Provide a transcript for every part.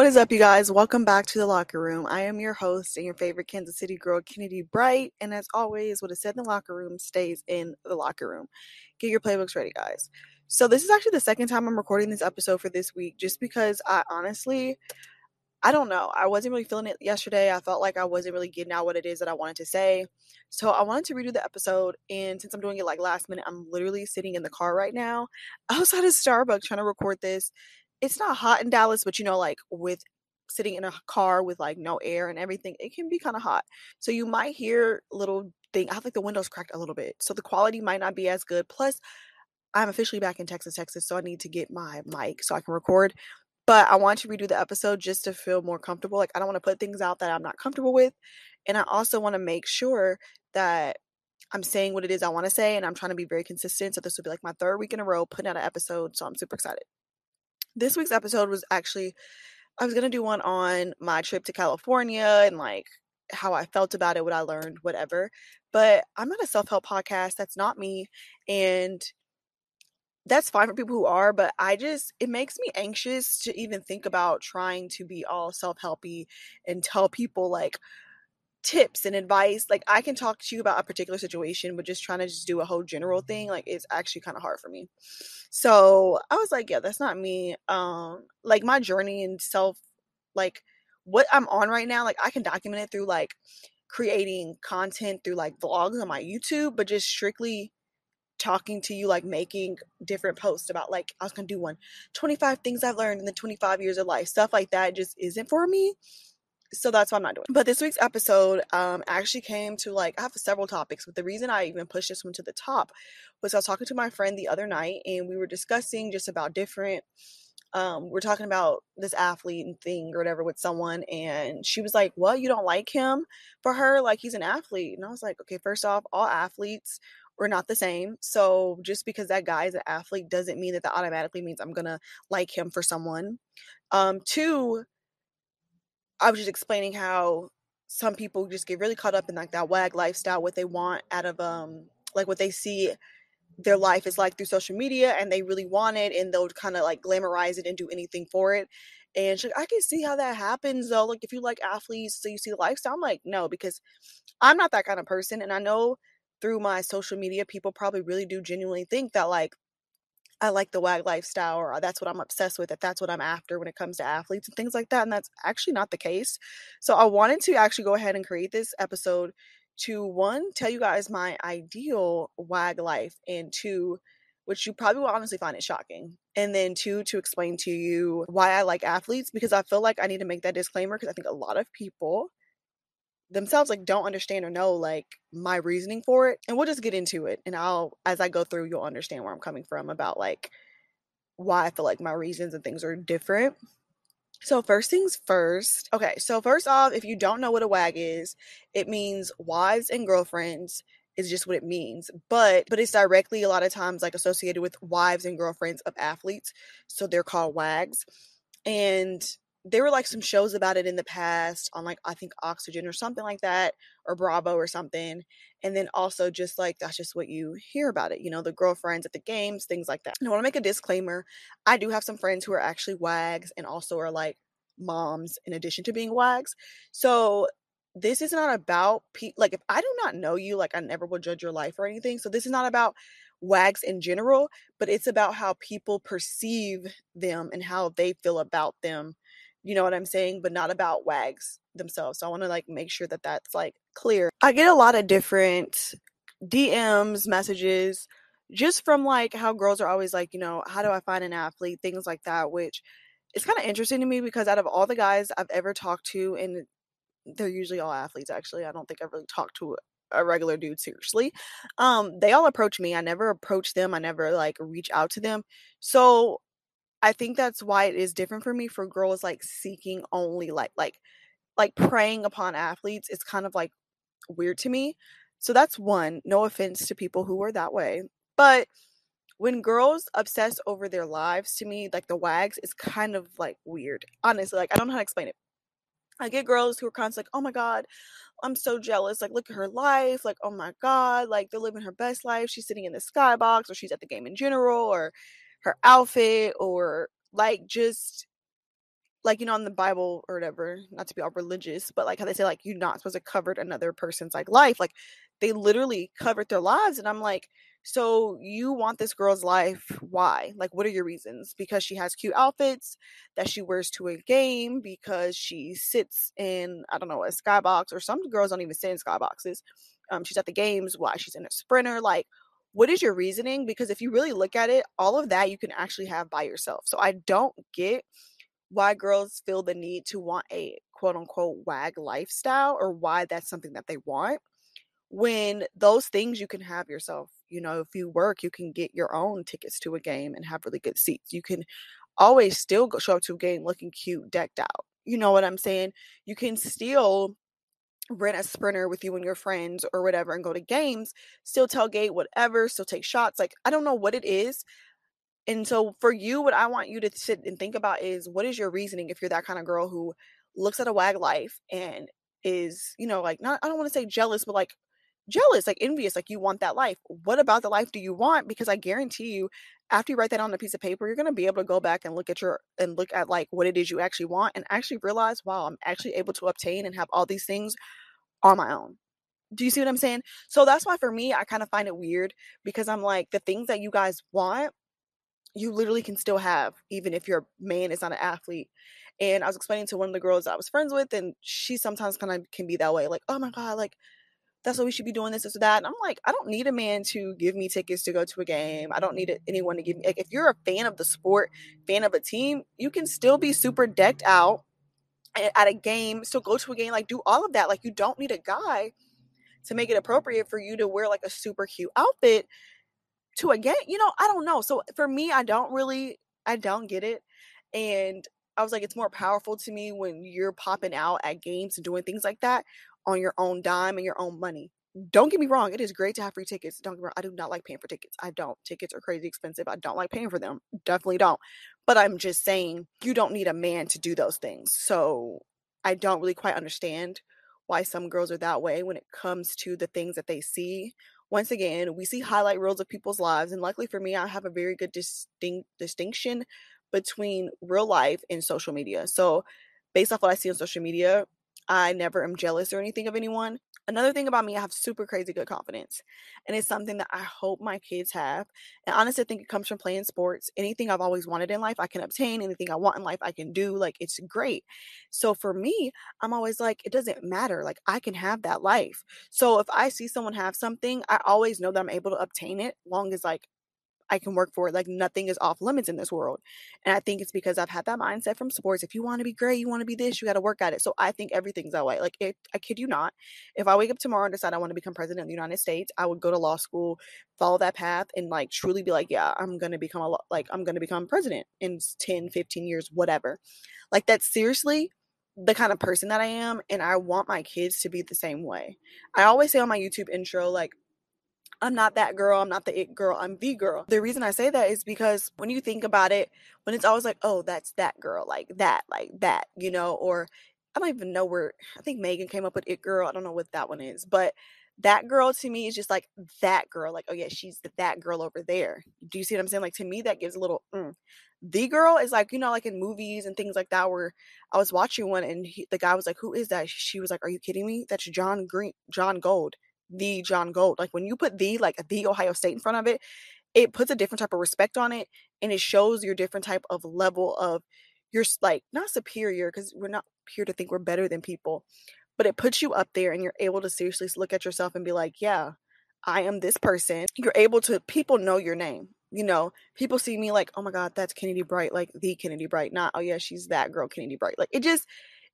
What is up, you guys? Welcome back to the locker room. I am your host and your favorite Kansas City girl, Kennedy Bright. And as always, what is said in the locker room stays in the locker room. Get your playbooks ready, guys. So, this is actually the second time I'm recording this episode for this week, just because I honestly, I don't know. I wasn't really feeling it yesterday. I felt like I wasn't really getting out what it is that I wanted to say. So, I wanted to redo the episode. And since I'm doing it like last minute, I'm literally sitting in the car right now outside of Starbucks trying to record this it's not hot in Dallas, but you know, like with sitting in a car with like no air and everything, it can be kind of hot. So you might hear little thing. I think the windows cracked a little bit, so the quality might not be as good. Plus, I'm officially back in Texas, Texas, so I need to get my mic so I can record. But I want to redo the episode just to feel more comfortable. Like I don't want to put things out that I'm not comfortable with, and I also want to make sure that I'm saying what it is I want to say, and I'm trying to be very consistent. So this will be like my third week in a row putting out an episode. So I'm super excited this week's episode was actually I was gonna do one on my trip to California and like how I felt about it, what I learned, whatever. But I'm not a self help podcast. That's not me. And that's fine for people who are, but I just, it makes me anxious to even think about trying to be all self helpy and tell people like, tips and advice like i can talk to you about a particular situation but just trying to just do a whole general thing like it's actually kind of hard for me. So i was like yeah that's not me. Um like my journey and self like what i'm on right now like i can document it through like creating content through like vlogs on my youtube but just strictly talking to you like making different posts about like i was gonna do one 25 things i've learned in the 25 years of life stuff like that just isn't for me so that's what I'm not doing. But this week's episode um, actually came to like I have several topics, but the reason I even pushed this one to the top was I was talking to my friend the other night and we were discussing just about different um, we're talking about this athlete thing or whatever with someone and she was like, Well, you don't like him for her, like he's an athlete. And I was like, Okay, first off, all athletes are not the same. So just because that guy is an athlete doesn't mean that that automatically means I'm gonna like him for someone. Um, two, I was just explaining how some people just get really caught up in like that wag lifestyle, what they want out of um like what they see their life is like through social media and they really want it and they'll kind of like glamorize it and do anything for it. And like, I can see how that happens though. Like if you like athletes, so you see the lifestyle. I'm like, no, because I'm not that kind of person. And I know through my social media, people probably really do genuinely think that like I like the wag lifestyle or uh, that's what I'm obsessed with, if that's what I'm after when it comes to athletes and things like that. And that's actually not the case. So I wanted to actually go ahead and create this episode to one, tell you guys my ideal wag life, and two, which you probably will honestly find it shocking. And then two, to explain to you why I like athletes because I feel like I need to make that disclaimer because I think a lot of people themselves like don't understand or know like my reasoning for it and we'll just get into it and i'll as i go through you'll understand where i'm coming from about like why i feel like my reasons and things are different. So first things first okay so first off if you don't know what a wag is it means wives and girlfriends is just what it means but but it's directly a lot of times like associated with wives and girlfriends of athletes so they're called wags and there were like some shows about it in the past on like I think Oxygen or something like that or Bravo or something. And then also just like that's just what you hear about it, you know, the girlfriends at the games, things like that. And I want to make a disclaimer. I do have some friends who are actually wags and also are like moms in addition to being wags. So this is not about pe- like if I do not know you, like I never will judge your life or anything. So this is not about wags in general, but it's about how people perceive them and how they feel about them you know what I'm saying, but not about wags themselves. So I want to like make sure that that's like clear. I get a lot of different DMs, messages just from like how girls are always like, you know, how do I find an athlete, things like that, which is kind of interesting to me because out of all the guys I've ever talked to, and they're usually all athletes actually, I don't think I've really talked to a regular dude seriously. Um, they all approach me. I never approach them. I never like reach out to them. So I think that's why it is different for me for girls like seeking only like like like preying upon athletes it's kind of like weird to me. So that's one. No offense to people who are that way. But when girls obsess over their lives to me, like the wags, is kind of like weird. Honestly, like I don't know how to explain it. I get girls who are constantly like, oh my God, I'm so jealous. Like, look at her life. Like, oh my God, like they're living her best life. She's sitting in the skybox or she's at the game in general or her outfit or like just like you know in the bible or whatever not to be all religious but like how they say like you're not supposed to cover another person's like life. Like they literally covered their lives and i'm like so you want this girl's life why? Like what are your reasons? Because she has cute outfits that she wears to a game because she sits in i don't know a skybox or some girls don't even sit in skyboxes um she's at the games why she's in a sprinter? Like what is your reasoning because if you really look at it all of that you can actually have by yourself so i don't get why girls feel the need to want a quote unquote wag lifestyle or why that's something that they want when those things you can have yourself. You know, if you work, you can get your own tickets to a game and have really good seats. You can always still go show up to a game looking cute, decked out. You know what I'm saying? You can still rent a sprinter with you and your friends or whatever and go to games, still tailgate, whatever, still take shots. Like, I don't know what it is, and so for you, what I want you to sit and think about is what is your reasoning if you're that kind of girl who looks at a wag life and is, you know, like not I don't want to say jealous, but like jealous, like envious, like you want that life. What about the life do you want? Because I guarantee you, after you write that on a piece of paper, you're gonna be able to go back and look at your and look at like what it is you actually want and actually realize, wow, I'm actually able to obtain and have all these things on my own. Do you see what I'm saying? So that's why for me, I kind of find it weird because I'm like, the things that you guys want, you literally can still have even if your man is not an athlete and i was explaining to one of the girls i was friends with and she sometimes kind of can be that way like oh my god like that's what we should be doing this, this that and i'm like i don't need a man to give me tickets to go to a game i don't need anyone to give me like if you're a fan of the sport fan of a team you can still be super decked out at a game still go to a game like do all of that like you don't need a guy to make it appropriate for you to wear like a super cute outfit to a game. You know, I don't know. So for me, I don't really, I don't get it. And I was like, it's more powerful to me when you're popping out at games and doing things like that on your own dime and your own money. Don't get me wrong, it is great to have free tickets. Don't get me wrong, I do not like paying for tickets. I don't. Tickets are crazy expensive. I don't like paying for them. Definitely don't. But I'm just saying, you don't need a man to do those things. So I don't really quite understand why some girls are that way when it comes to the things that they see once again, we see highlight reels of people's lives, and luckily for me, I have a very good distinct distinction between real life and social media. So, based off what I see on social media, I never am jealous or anything of anyone. Another thing about me, I have super crazy good confidence. And it's something that I hope my kids have. And honestly, I think it comes from playing sports. Anything I've always wanted in life, I can obtain. Anything I want in life, I can do. Like, it's great. So for me, I'm always like, it doesn't matter. Like, I can have that life. So if I see someone have something, I always know that I'm able to obtain it, long as like I can work for it. Like nothing is off limits in this world. And I think it's because I've had that mindset from sports. If you want to be great, you want to be this, you got to work at it. So I think everything's that way. Like it, I kid you not, if I wake up tomorrow and decide I want to become president of the United States, I would go to law school, follow that path and like truly be like, yeah, I'm going to become a like I'm going to become president in 10, 15 years, whatever. Like that's seriously the kind of person that I am and I want my kids to be the same way. I always say on my YouTube intro like I'm not that girl. I'm not the it girl. I'm the girl. The reason I say that is because when you think about it, when it's always like, oh, that's that girl, like that, like that, you know, or I don't even know where I think Megan came up with it girl. I don't know what that one is, but that girl to me is just like that girl. Like, oh yeah, she's that girl over there. Do you see what I'm saying? Like to me, that gives a little. Mm. The girl is like you know, like in movies and things like that. Where I was watching one and he, the guy was like, "Who is that?" She was like, "Are you kidding me? That's John Green, John Gold." The John Gold. Like when you put the like the Ohio State in front of it, it puts a different type of respect on it and it shows your different type of level of you're like not superior because we're not here to think we're better than people, but it puts you up there and you're able to seriously look at yourself and be like, yeah, I am this person. You're able to people know your name. You know, people see me like, oh my God, that's Kennedy Bright, like the Kennedy Bright, not, oh yeah, she's that girl, Kennedy Bright. Like it just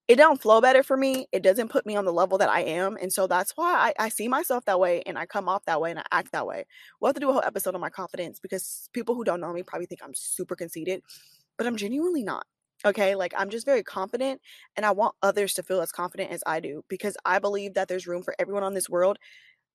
it don't flow better for me. It doesn't put me on the level that I am. And so that's why I, I see myself that way and I come off that way and I act that way. We'll have to do a whole episode on my confidence because people who don't know me probably think I'm super conceited, but I'm genuinely not. Okay. Like I'm just very confident and I want others to feel as confident as I do because I believe that there's room for everyone on this world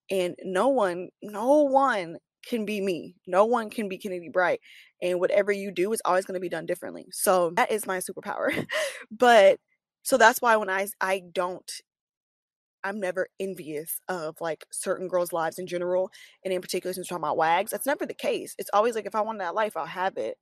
and no one, no one can be me. No one can be Kennedy Bright. And whatever you do is always going to be done differently. So that is my superpower. but so that's why when I I don't I'm never envious of like certain girls' lives in general, and in particular since we're talking about wags, that's never the case. It's always like if I want that life, I'll have it.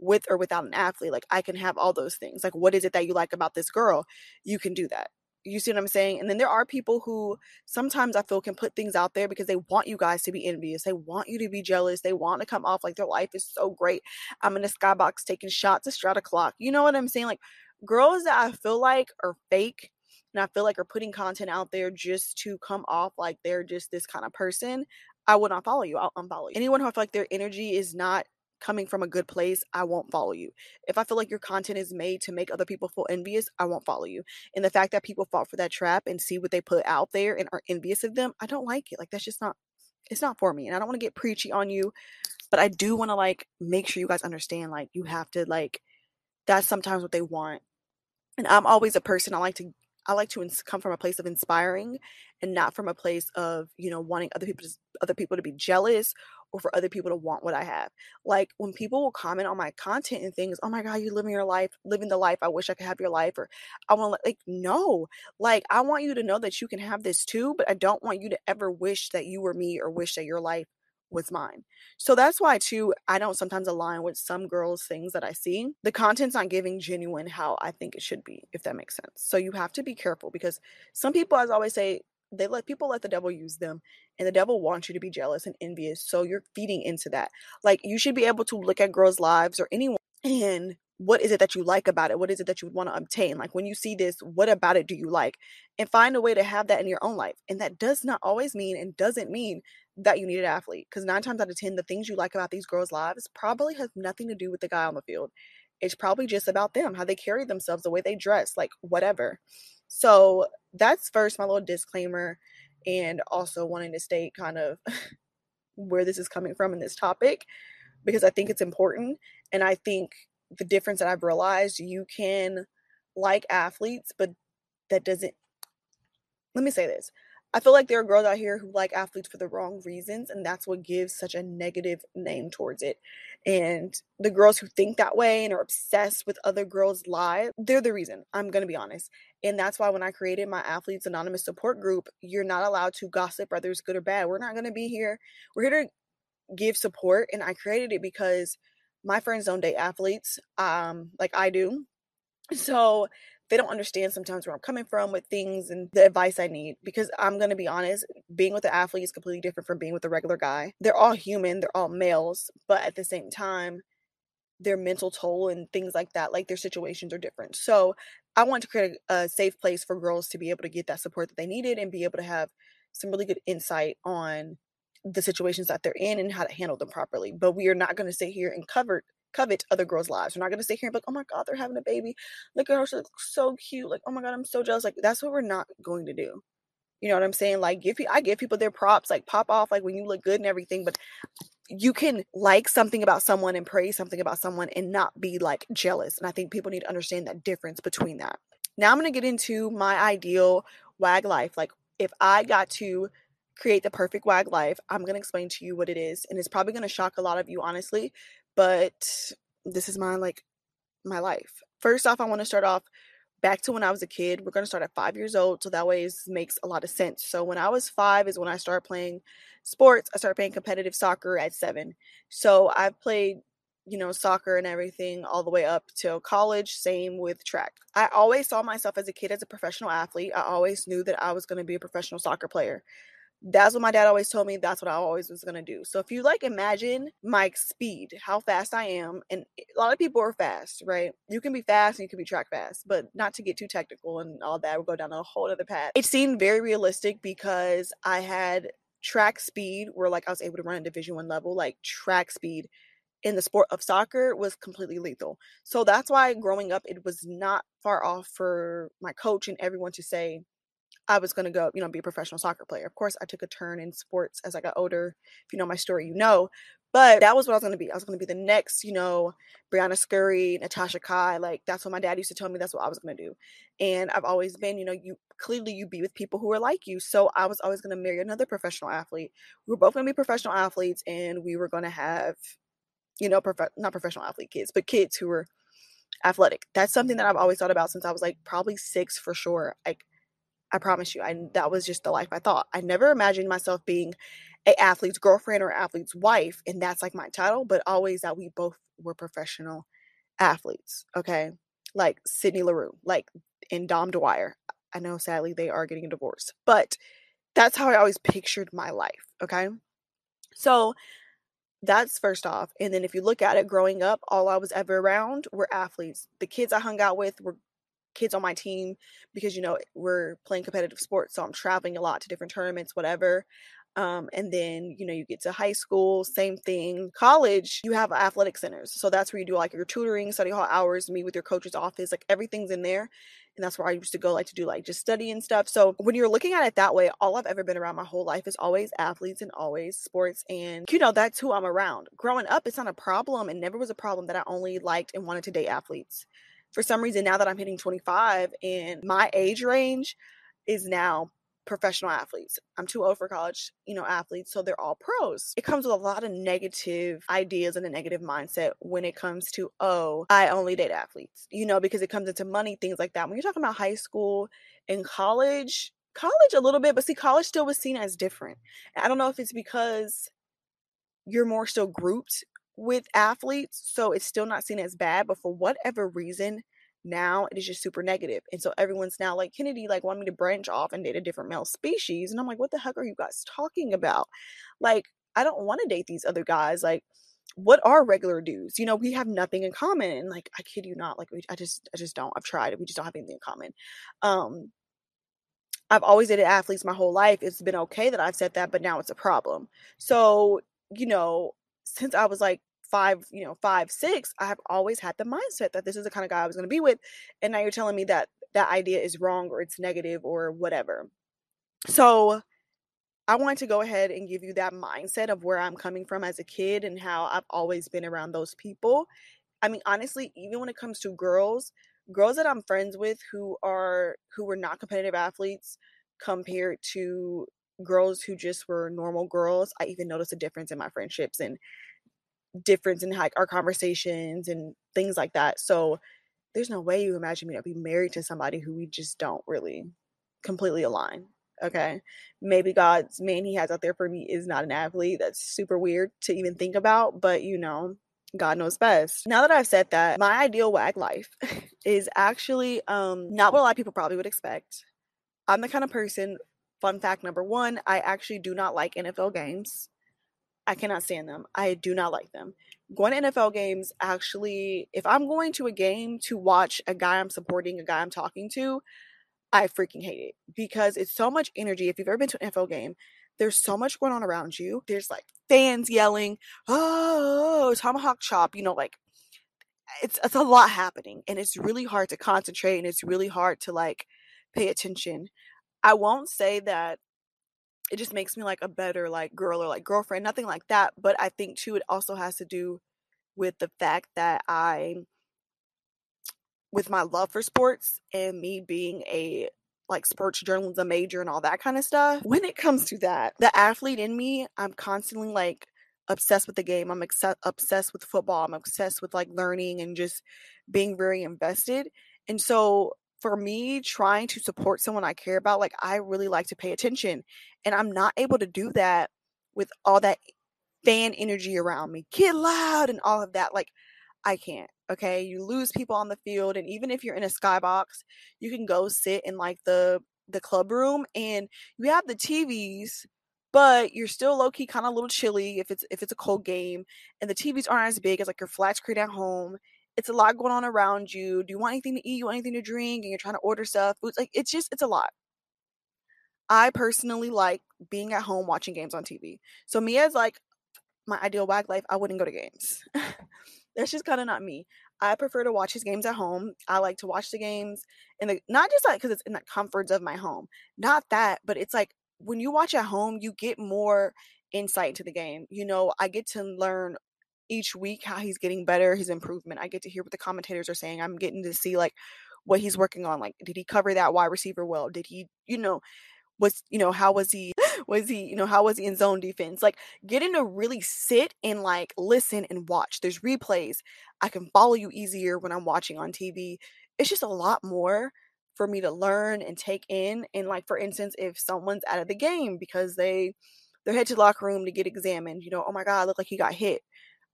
with or without an athlete. Like I can have all those things. Like what is it that you like about this girl? You can do that. You see what I'm saying? And then there are people who sometimes I feel can put things out there because they want you guys to be envious. They want you to be jealous. They want to come off like their life is so great. I'm in a skybox taking shots at Strata Clock. You know what I'm saying? Like girls that I feel like are fake and I feel like are putting content out there just to come off like they're just this kind of person. I will not follow you. I'll unfollow you. Anyone who I feel like their energy is not coming from a good place, I won't follow you. If I feel like your content is made to make other people feel envious, I won't follow you. And the fact that people fall for that trap and see what they put out there and are envious of them, I don't like it. Like that's just not it's not for me. And I don't want to get preachy on you, but I do want to like make sure you guys understand like you have to like that's sometimes what they want. And I'm always a person I like to I like to ins- come from a place of inspiring and not from a place of, you know, wanting other people to, other people to be jealous or for other people to want what I have. Like when people will comment on my content and things, oh my God, you're living your life, living the life I wish I could have your life, or I want like, no, like I want you to know that you can have this too, but I don't want you to ever wish that you were me or wish that your life was mine. So that's why too I don't sometimes align with some girls things that I see. The content's not giving genuine how I think it should be, if that makes sense. So you have to be careful because some people as I always say they let people let the devil use them and the devil wants you to be jealous and envious so you're feeding into that like you should be able to look at girls lives or anyone and what is it that you like about it what is it that you would want to obtain like when you see this what about it do you like and find a way to have that in your own life and that does not always mean and doesn't mean that you need an athlete because nine times out of ten the things you like about these girls lives probably has nothing to do with the guy on the field it's probably just about them how they carry themselves the way they dress like whatever so that's first my little disclaimer and also wanting to state kind of where this is coming from in this topic because I think it's important. And I think the difference that I've realized you can like athletes, but that doesn't, let me say this I feel like there are girls out here who like athletes for the wrong reasons, and that's what gives such a negative name towards it. And the girls who think that way and are obsessed with other girls' lives, they're the reason. I'm going to be honest. And that's why when I created my Athletes Anonymous support group, you're not allowed to gossip whether it's good or bad. We're not going to be here. We're here to give support. And I created it because my friends don't date athletes um, like I do. So they don't understand sometimes where I'm coming from with things and the advice I need. Because I'm going to be honest, being with an athlete is completely different from being with a regular guy. They're all human, they're all males, but at the same time, their mental toll and things like that, like their situations are different. So I want to create a, a safe place for girls to be able to get that support that they needed and be able to have some really good insight on the situations that they're in and how to handle them properly. But we are not going to sit here and cover covet other girls' lives. We're not gonna sit here and be like, oh my god, they're having a baby. Look at her, she looks so cute. Like, oh my god, I'm so jealous. Like, that's what we're not going to do. You know what I'm saying? Like, give I give people their props, like pop off, like when you look good and everything, but you can like something about someone and praise something about someone and not be like jealous. And I think people need to understand that difference between that. Now I'm gonna get into my ideal wag life. Like, if I got to create the perfect wag life, I'm going to explain to you what it is. And it's probably going to shock a lot of you, honestly, but this is my like my life. First off, I want to start off back to when I was a kid. We're going to start at five years old, so that way it makes a lot of sense. So when I was five is when I started playing sports. I started playing competitive soccer at seven. So I've played, you know, soccer and everything all the way up till college. Same with track. I always saw myself as a kid as a professional athlete. I always knew that I was going to be a professional soccer player that's what my dad always told me that's what i always was going to do. So if you like imagine my speed how fast i am and a lot of people are fast right? You can be fast and you can be track fast but not to get too technical and all that we'll go down a whole other path. It seemed very realistic because i had track speed where like i was able to run at division one level like track speed in the sport of soccer was completely lethal. So that's why growing up it was not far off for my coach and everyone to say I was going to go, you know, be a professional soccer player. Of course, I took a turn in sports as I got older. If you know my story, you know. But that was what I was going to be. I was going to be the next, you know, Briana Scurry, Natasha Kai. Like, that's what my dad used to tell me. That's what I was going to do. And I've always been, you know, you clearly you be with people who are like you. So I was always going to marry another professional athlete. We were both going to be professional athletes and we were going to have, you know, prof- not professional athlete kids, but kids who were athletic. That's something that I've always thought about since I was like probably six for sure. Like, I promise you, I that was just the life I thought. I never imagined myself being a athlete's girlfriend or athlete's wife, and that's like my title, but always that we both were professional athletes. Okay. Like Sydney Leroux, like in Dom Dwyer. I know sadly they are getting a divorce, but that's how I always pictured my life. Okay. So that's first off. And then if you look at it growing up, all I was ever around were athletes. The kids I hung out with were kids on my team because you know we're playing competitive sports so i'm traveling a lot to different tournaments whatever um, and then you know you get to high school same thing college you have athletic centers so that's where you do like your tutoring study hall hours meet with your coach's office like everything's in there and that's where i used to go like to do like just study and stuff so when you're looking at it that way all i've ever been around my whole life is always athletes and always sports and you know that's who i'm around. Growing up it's not a problem and never was a problem that i only liked and wanted to date athletes for some reason now that i'm hitting 25 and my age range is now professional athletes. I'm too old for college, you know, athletes, so they're all pros. It comes with a lot of negative ideas and a negative mindset when it comes to, oh, I only date athletes, you know, because it comes into money, things like that. When you're talking about high school and college, college a little bit, but see, college still was seen as different. I don't know if it's because you're more so grouped with athletes, so it's still not seen as bad, but for whatever reason, now it is just super negative. And so everyone's now like, Kennedy, like, want me to branch off and date a different male species. And I'm like, what the heck are you guys talking about? Like, I don't want to date these other guys. Like, what are regular dudes? You know, we have nothing in common. And like, I kid you not, like, we, I just, I just don't. I've tried. We just don't have anything in common. Um, I've always dated athletes my whole life. It's been okay that I've said that, but now it's a problem. So, you know, since I was like five, you know, five, six, I have always had the mindset that this is the kind of guy I was going to be with. And now you're telling me that that idea is wrong or it's negative or whatever. So I wanted to go ahead and give you that mindset of where I'm coming from as a kid and how I've always been around those people. I mean, honestly, even when it comes to girls, girls that I'm friends with who are who were not competitive athletes compared to girls who just were normal girls, I even noticed a difference in my friendships and difference in like our conversations and things like that. So there's no way you imagine me to be married to somebody who we just don't really completely align. Okay. Maybe God's man he has out there for me is not an athlete. That's super weird to even think about, but you know, God knows best. Now that I've said that, my ideal wag life is actually um not what a lot of people probably would expect. I'm the kind of person, fun fact number one, I actually do not like NFL games. I cannot stand them. I do not like them. Going to NFL games, actually, if I'm going to a game to watch a guy I'm supporting, a guy I'm talking to, I freaking hate it because it's so much energy. If you've ever been to an NFL game, there's so much going on around you. There's like fans yelling, "Oh, tomahawk chop!" You know, like it's it's a lot happening, and it's really hard to concentrate, and it's really hard to like pay attention. I won't say that it just makes me like a better like girl or like girlfriend nothing like that but i think too it also has to do with the fact that i with my love for sports and me being a like sports journalism major and all that kind of stuff when it comes to that the athlete in me i'm constantly like obsessed with the game i'm ex- obsessed with football i'm obsessed with like learning and just being very invested and so for me trying to support someone I care about, like I really like to pay attention. And I'm not able to do that with all that fan energy around me. Get loud and all of that. Like I can't. Okay. You lose people on the field. And even if you're in a skybox, you can go sit in like the the club room and you have the TVs, but you're still low key kind of a little chilly if it's if it's a cold game. And the TVs aren't as big as like your flat screen at home it's a lot going on around you. Do you want anything to eat? You want anything to drink? And you're trying to order stuff. It's like it's just it's a lot. I personally like being at home watching games on TV. So me as like my ideal wag life, I wouldn't go to games. That's just kind of not me. I prefer to watch his games at home. I like to watch the games and the not just like because it's in the comforts of my home. Not that, but it's like when you watch at home, you get more insight into the game. You know, I get to learn each week how he's getting better, his improvement. I get to hear what the commentators are saying. I'm getting to see like what he's working on. Like, did he cover that wide receiver well? Did he, you know, was you know how was he was he you know how was he in zone defense like getting to really sit and like listen and watch there's replays i can follow you easier when i'm watching on tv it's just a lot more for me to learn and take in and like for instance if someone's out of the game because they they're head to the locker room to get examined. You know, oh my God, look like he got hit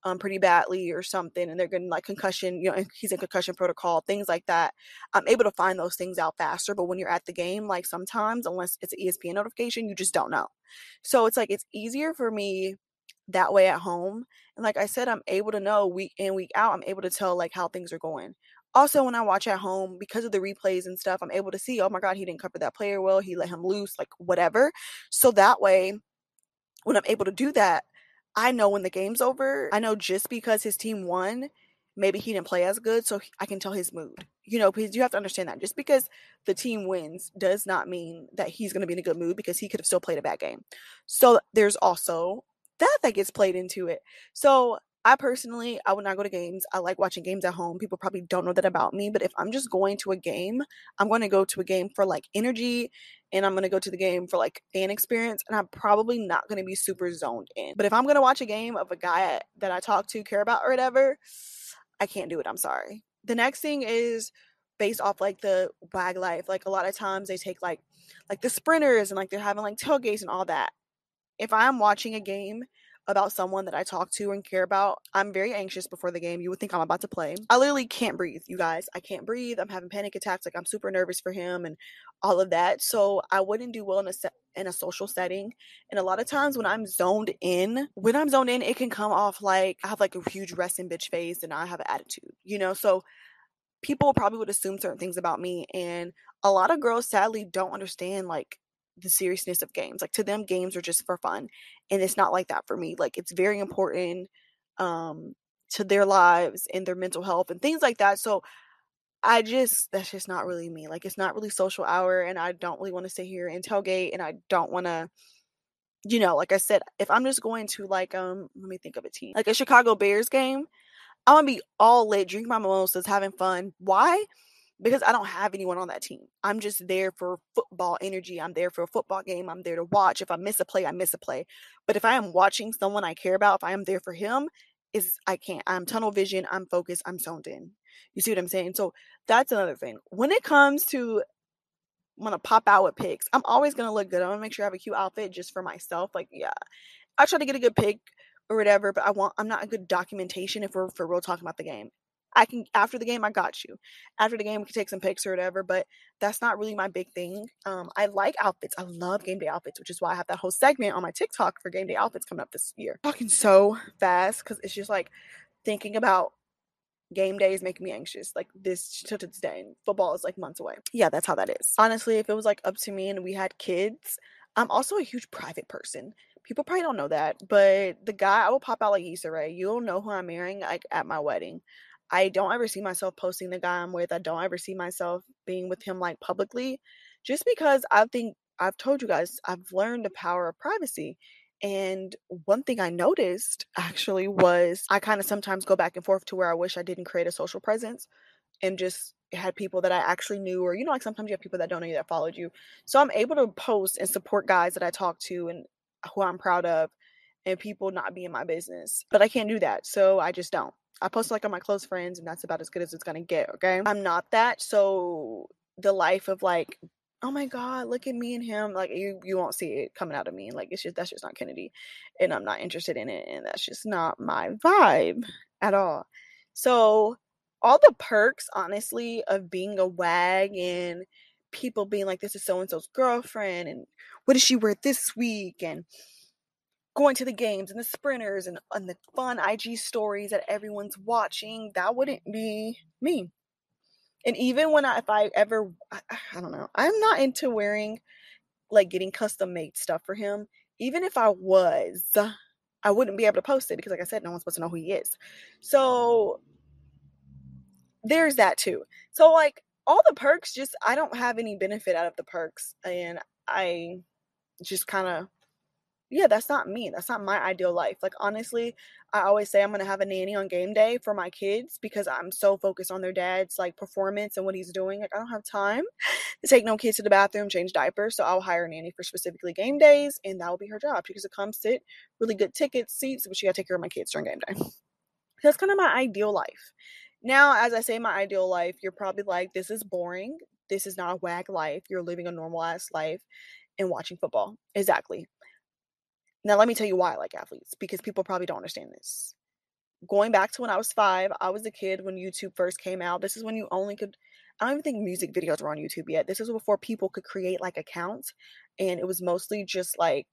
um, pretty badly or something, and they're getting like concussion, you know, he's in concussion protocol, things like that. I'm able to find those things out faster. But when you're at the game, like sometimes, unless it's an ESPN notification, you just don't know. So it's like it's easier for me that way at home. And like I said, I'm able to know week in, week out, I'm able to tell like how things are going. Also, when I watch at home, because of the replays and stuff, I'm able to see, oh my God, he didn't cover that player well. He let him loose, like whatever. So that way, when I'm able to do that, I know when the game's over. I know just because his team won, maybe he didn't play as good, so I can tell his mood. You know, because you have to understand that just because the team wins does not mean that he's going to be in a good mood because he could have still played a bad game. So there's also that that gets played into it. So I personally, I would not go to games. I like watching games at home. People probably don't know that about me, but if I'm just going to a game, I'm going to go to a game for like energy and I'm going to go to the game for like fan experience and I'm probably not going to be super zoned in. But if I'm going to watch a game of a guy that I talk to, care about or whatever, I can't do it. I'm sorry. The next thing is based off like the wag life. Like a lot of times they take like like the sprinters and like they're having like tailgates and all that. If I'm watching a game about someone that I talk to and care about, I'm very anxious before the game. You would think I'm about to play. Mm-hmm. I literally can't breathe, you guys. I can't breathe. I'm having panic attacks. Like I'm super nervous for him and all of that. So I wouldn't do well in a se- in a social setting. And a lot of times when I'm zoned in, when I'm zoned in, it can come off like I have like a huge resting bitch face and I have an attitude, you know. So people probably would assume certain things about me, and a lot of girls sadly don't understand like the seriousness of games. Like to them, games are just for fun, and it's not like that for me. Like it's very important um, to their lives and their mental health and things like that. So I just that's just not really me. Like it's not really social hour, and I don't really want to sit here and tailgate, and I don't want to. You know, like I said, if I'm just going to like um, let me think of a team like a Chicago Bears game, I'm gonna be all lit, drink my mimosas, having fun. Why? Because I don't have anyone on that team. I'm just there for football energy. I'm there for a football game. I'm there to watch. If I miss a play, I miss a play. But if I am watching someone I care about, if I am there for him, is I can't. I'm tunnel vision. I'm focused. I'm zoned in. You see what I'm saying? So that's another thing. When it comes to want to pop out with pics, I'm always gonna look good. I'm gonna make sure I have a cute outfit just for myself. Like, yeah, I try to get a good pic or whatever, but I want I'm not a good documentation if we're for real talking about the game. I can after the game I got you. After the game we can take some pics or whatever, but that's not really my big thing. Um, I like outfits. I love game day outfits, which is why I have that whole segment on my TikTok for game day outfits coming up this year. Talking so fast because it's just like thinking about game day is making me anxious. Like this to this day, and football is like months away. Yeah, that's how that is. Honestly, if it was like up to me and we had kids, I'm also a huge private person. People probably don't know that, but the guy I will pop out like Issa Rae. You'll know who I'm marrying like at my wedding. I don't ever see myself posting the guy I'm with. I don't ever see myself being with him like publicly just because I think I've told you guys I've learned the power of privacy. And one thing I noticed actually was I kind of sometimes go back and forth to where I wish I didn't create a social presence and just had people that I actually knew, or you know, like sometimes you have people that don't know you that followed you. So I'm able to post and support guys that I talk to and who I'm proud of, and people not be in my business. But I can't do that, so I just don't. I post like on my close friends, and that's about as good as it's gonna get. Okay, I'm not that. So the life of like, oh my god, look at me and him. Like you, you won't see it coming out of me. Like it's just that's just not Kennedy, and I'm not interested in it, and that's just not my vibe at all. So all the perks, honestly, of being a wag and people being like, this is so and so's girlfriend, and what does she wear this week, and going to the games and the sprinters and, and the fun IG stories that everyone's watching, that wouldn't be me. And even when I, if I ever, I, I don't know, I'm not into wearing like getting custom made stuff for him. Even if I was, I wouldn't be able to post it because, like I said, no one's supposed to know who he is. So there's that too. So, like, all the perks, just I don't have any benefit out of the perks. And I just kind of yeah, that's not me. That's not my ideal life. Like honestly, I always say I'm gonna have a nanny on game day for my kids because I'm so focused on their dad's like performance and what he's doing. Like I don't have time to take no kids to the bathroom, change diapers. So I'll hire a nanny for specifically game days, and that will be her job. She gets to come sit, really good tickets, seats, but she gotta take care of my kids during game day. That's kind of my ideal life. Now, as I say my ideal life, you're probably like, this is boring. This is not a wag life. You're living a normal ass life and watching football. Exactly Now, let me tell you why I like athletes because people probably don't understand this. Going back to when I was five, I was a kid when YouTube first came out. This is when you only could, I don't even think music videos were on YouTube yet. This is before people could create like accounts, and it was mostly just like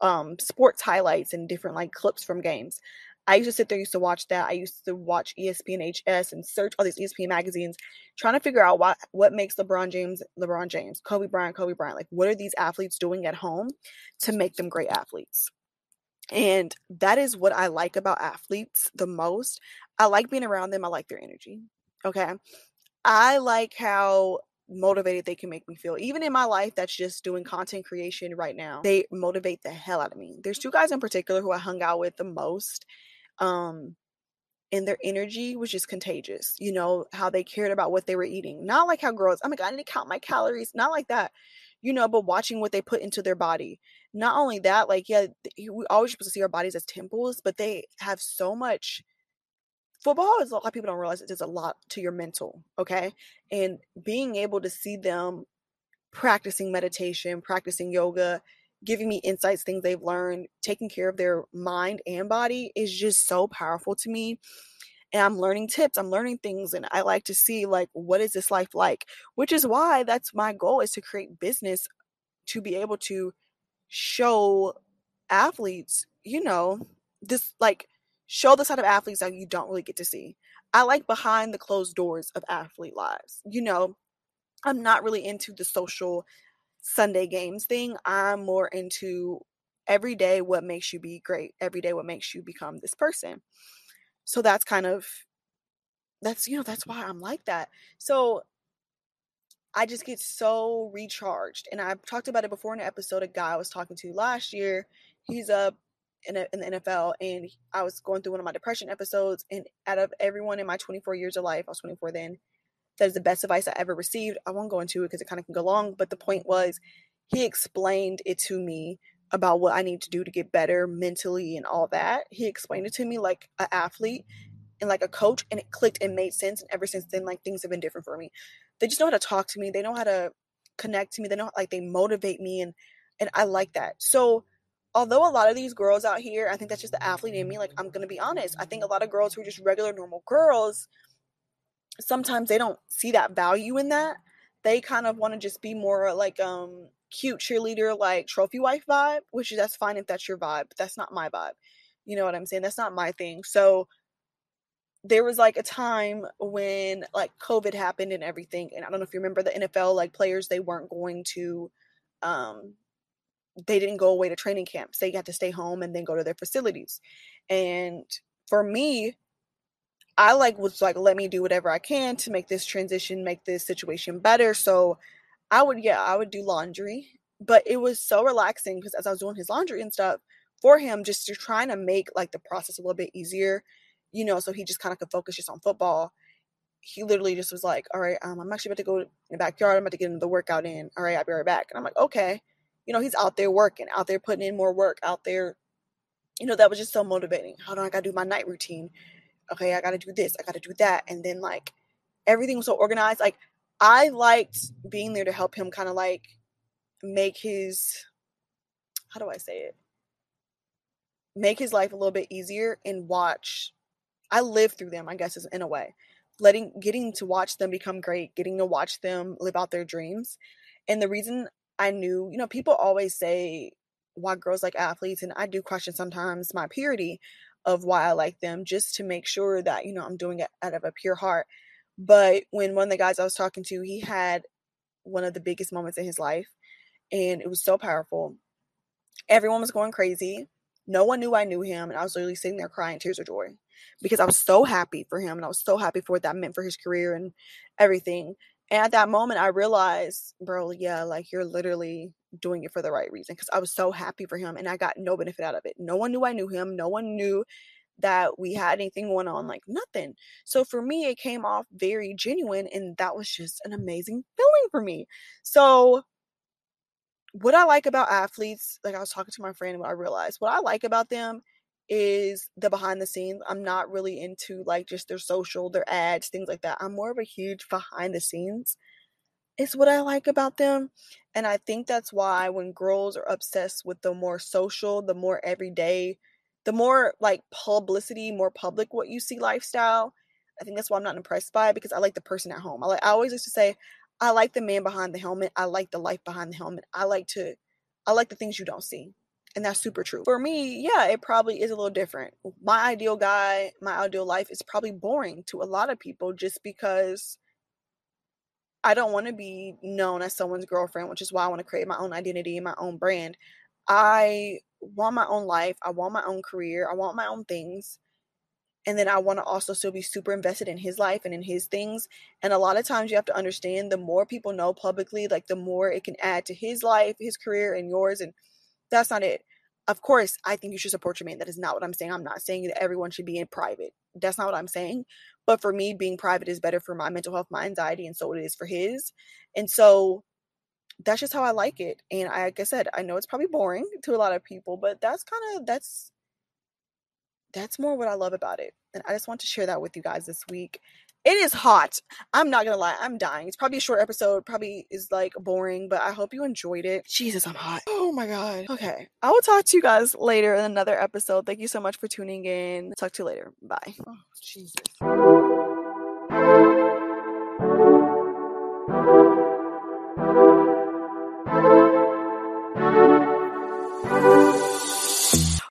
um, sports highlights and different like clips from games. I used to sit there, used to watch that. I used to watch ESPN HS and search all these ESPN magazines, trying to figure out what what makes LeBron James LeBron James, Kobe Bryant, Kobe Bryant. Like, what are these athletes doing at home to make them great athletes? And that is what I like about athletes the most. I like being around them. I like their energy. Okay. I like how motivated they can make me feel. Even in my life that's just doing content creation right now, they motivate the hell out of me. There's two guys in particular who I hung out with the most. Um, and their energy was just contagious. You know, how they cared about what they were eating. Not like how girls, oh my God, I need to count my calories. Not like that, you know, but watching what they put into their body. Not only that, like, yeah, we always supposed to see our bodies as temples, but they have so much football is a lot of people don't realize it does a lot to your mental, okay? And being able to see them practicing meditation, practicing yoga, giving me insights, things they've learned, taking care of their mind and body is just so powerful to me. And I'm learning tips, I'm learning things, and I like to see like what is this life like, which is why that's my goal is to create business to be able to show athletes, you know, this like show the side of athletes that you don't really get to see. I like behind the closed doors of athlete lives. You know, I'm not really into the social Sunday games thing. I'm more into every day what makes you be great, every day what makes you become this person. So that's kind of that's you know that's why I'm like that. So I just get so recharged. And I've talked about it before in an episode. A guy I was talking to last year, he's a in, a, in the NFL, and I was going through one of my depression episodes. And out of everyone in my 24 years of life, I was 24 then. That is the best advice I ever received. I won't go into it because it kind of can go long, but the point was, he explained it to me about what I need to do to get better mentally and all that. He explained it to me like an athlete and like a coach, and it clicked and made sense. And ever since then, like things have been different for me. They just know how to talk to me. They know how to connect to me. They know like they motivate me, and and I like that. So although a lot of these girls out here, I think that's just the athlete in me. Like, I'm to be honest. I think a lot of girls who are just regular, normal girls, sometimes they don't see that value in that. They kind of want to just be more like, um, cute cheerleader, like trophy wife vibe, which is that's fine if that's your vibe, but that's not my vibe. You know what I'm saying? That's not my thing. So, there was like a time when like COVID happened and everything. And I don't know if you remember the NFL, like players, they weren't going to, um, they didn't go away to training camps. They had to stay home and then go to their facilities. And for me, I like was like, let me do whatever I can to make this transition, make this situation better. So I would, yeah, I would do laundry, but it was so relaxing because as I was doing his laundry and stuff for him, just to trying to make like the process a little bit easier, you know, so he just kind of could focus just on football. He literally just was like, all right, um, I'm actually about to go in the backyard. I'm about to get the workout in. All right, I'll be right back. And I'm like, okay you know, he's out there working, out there putting in more work, out there, you know, that was just so motivating. How do I gotta do my night routine? Okay, I gotta do this, I gotta do that. And then like everything was so organized. Like I liked being there to help him kind of like make his how do I say it? Make his life a little bit easier and watch. I live through them, I guess, is in a way. Letting getting to watch them become great, getting to watch them live out their dreams. And the reason I knew, you know, people always say why girls like athletes, and I do question sometimes my purity of why I like them just to make sure that, you know, I'm doing it out of a pure heart. But when one of the guys I was talking to, he had one of the biggest moments in his life, and it was so powerful. Everyone was going crazy. No one knew I knew him, and I was literally sitting there crying tears of joy because I was so happy for him and I was so happy for what that meant for his career and everything. And at that moment, I realized, bro, yeah, like you're literally doing it for the right reason. Cause I was so happy for him and I got no benefit out of it. No one knew I knew him. No one knew that we had anything going on, like nothing. So for me, it came off very genuine and that was just an amazing feeling for me. So, what I like about athletes, like I was talking to my friend, what I realized, what I like about them is the behind the scenes. I'm not really into like just their social, their ads, things like that. I'm more of a huge behind the scenes is what I like about them. And I think that's why when girls are obsessed with the more social, the more everyday, the more like publicity, more public what you see lifestyle, I think that's why I'm not impressed by it because I like the person at home. I like I always used to say, I like the man behind the helmet. I like the life behind the helmet. I like to I like the things you don't see. And that's super true. For me, yeah, it probably is a little different. My ideal guy, my ideal life is probably boring to a lot of people just because I don't want to be known as someone's girlfriend, which is why I want to create my own identity and my own brand. I want my own life. I want my own career. I want my own things. And then I want to also still be super invested in his life and in his things. And a lot of times you have to understand the more people know publicly, like the more it can add to his life, his career, and yours. And that's not it. Of course, I think you should support your man. That is not what I'm saying. I'm not saying that everyone should be in private. That's not what I'm saying. But for me, being private is better for my mental health, my anxiety, and so it is for his. And so that's just how I like it. And I, like I said, I know it's probably boring to a lot of people, but that's kind of that's that's more what I love about it. And I just want to share that with you guys this week. It is hot. I'm not gonna lie, I'm dying. It's probably a short episode, probably is like boring, but I hope you enjoyed it. Jesus, I'm hot. Oh my god. Okay. I will talk to you guys later in another episode. Thank you so much for tuning in. Talk to you later. Bye. Oh, Jesus.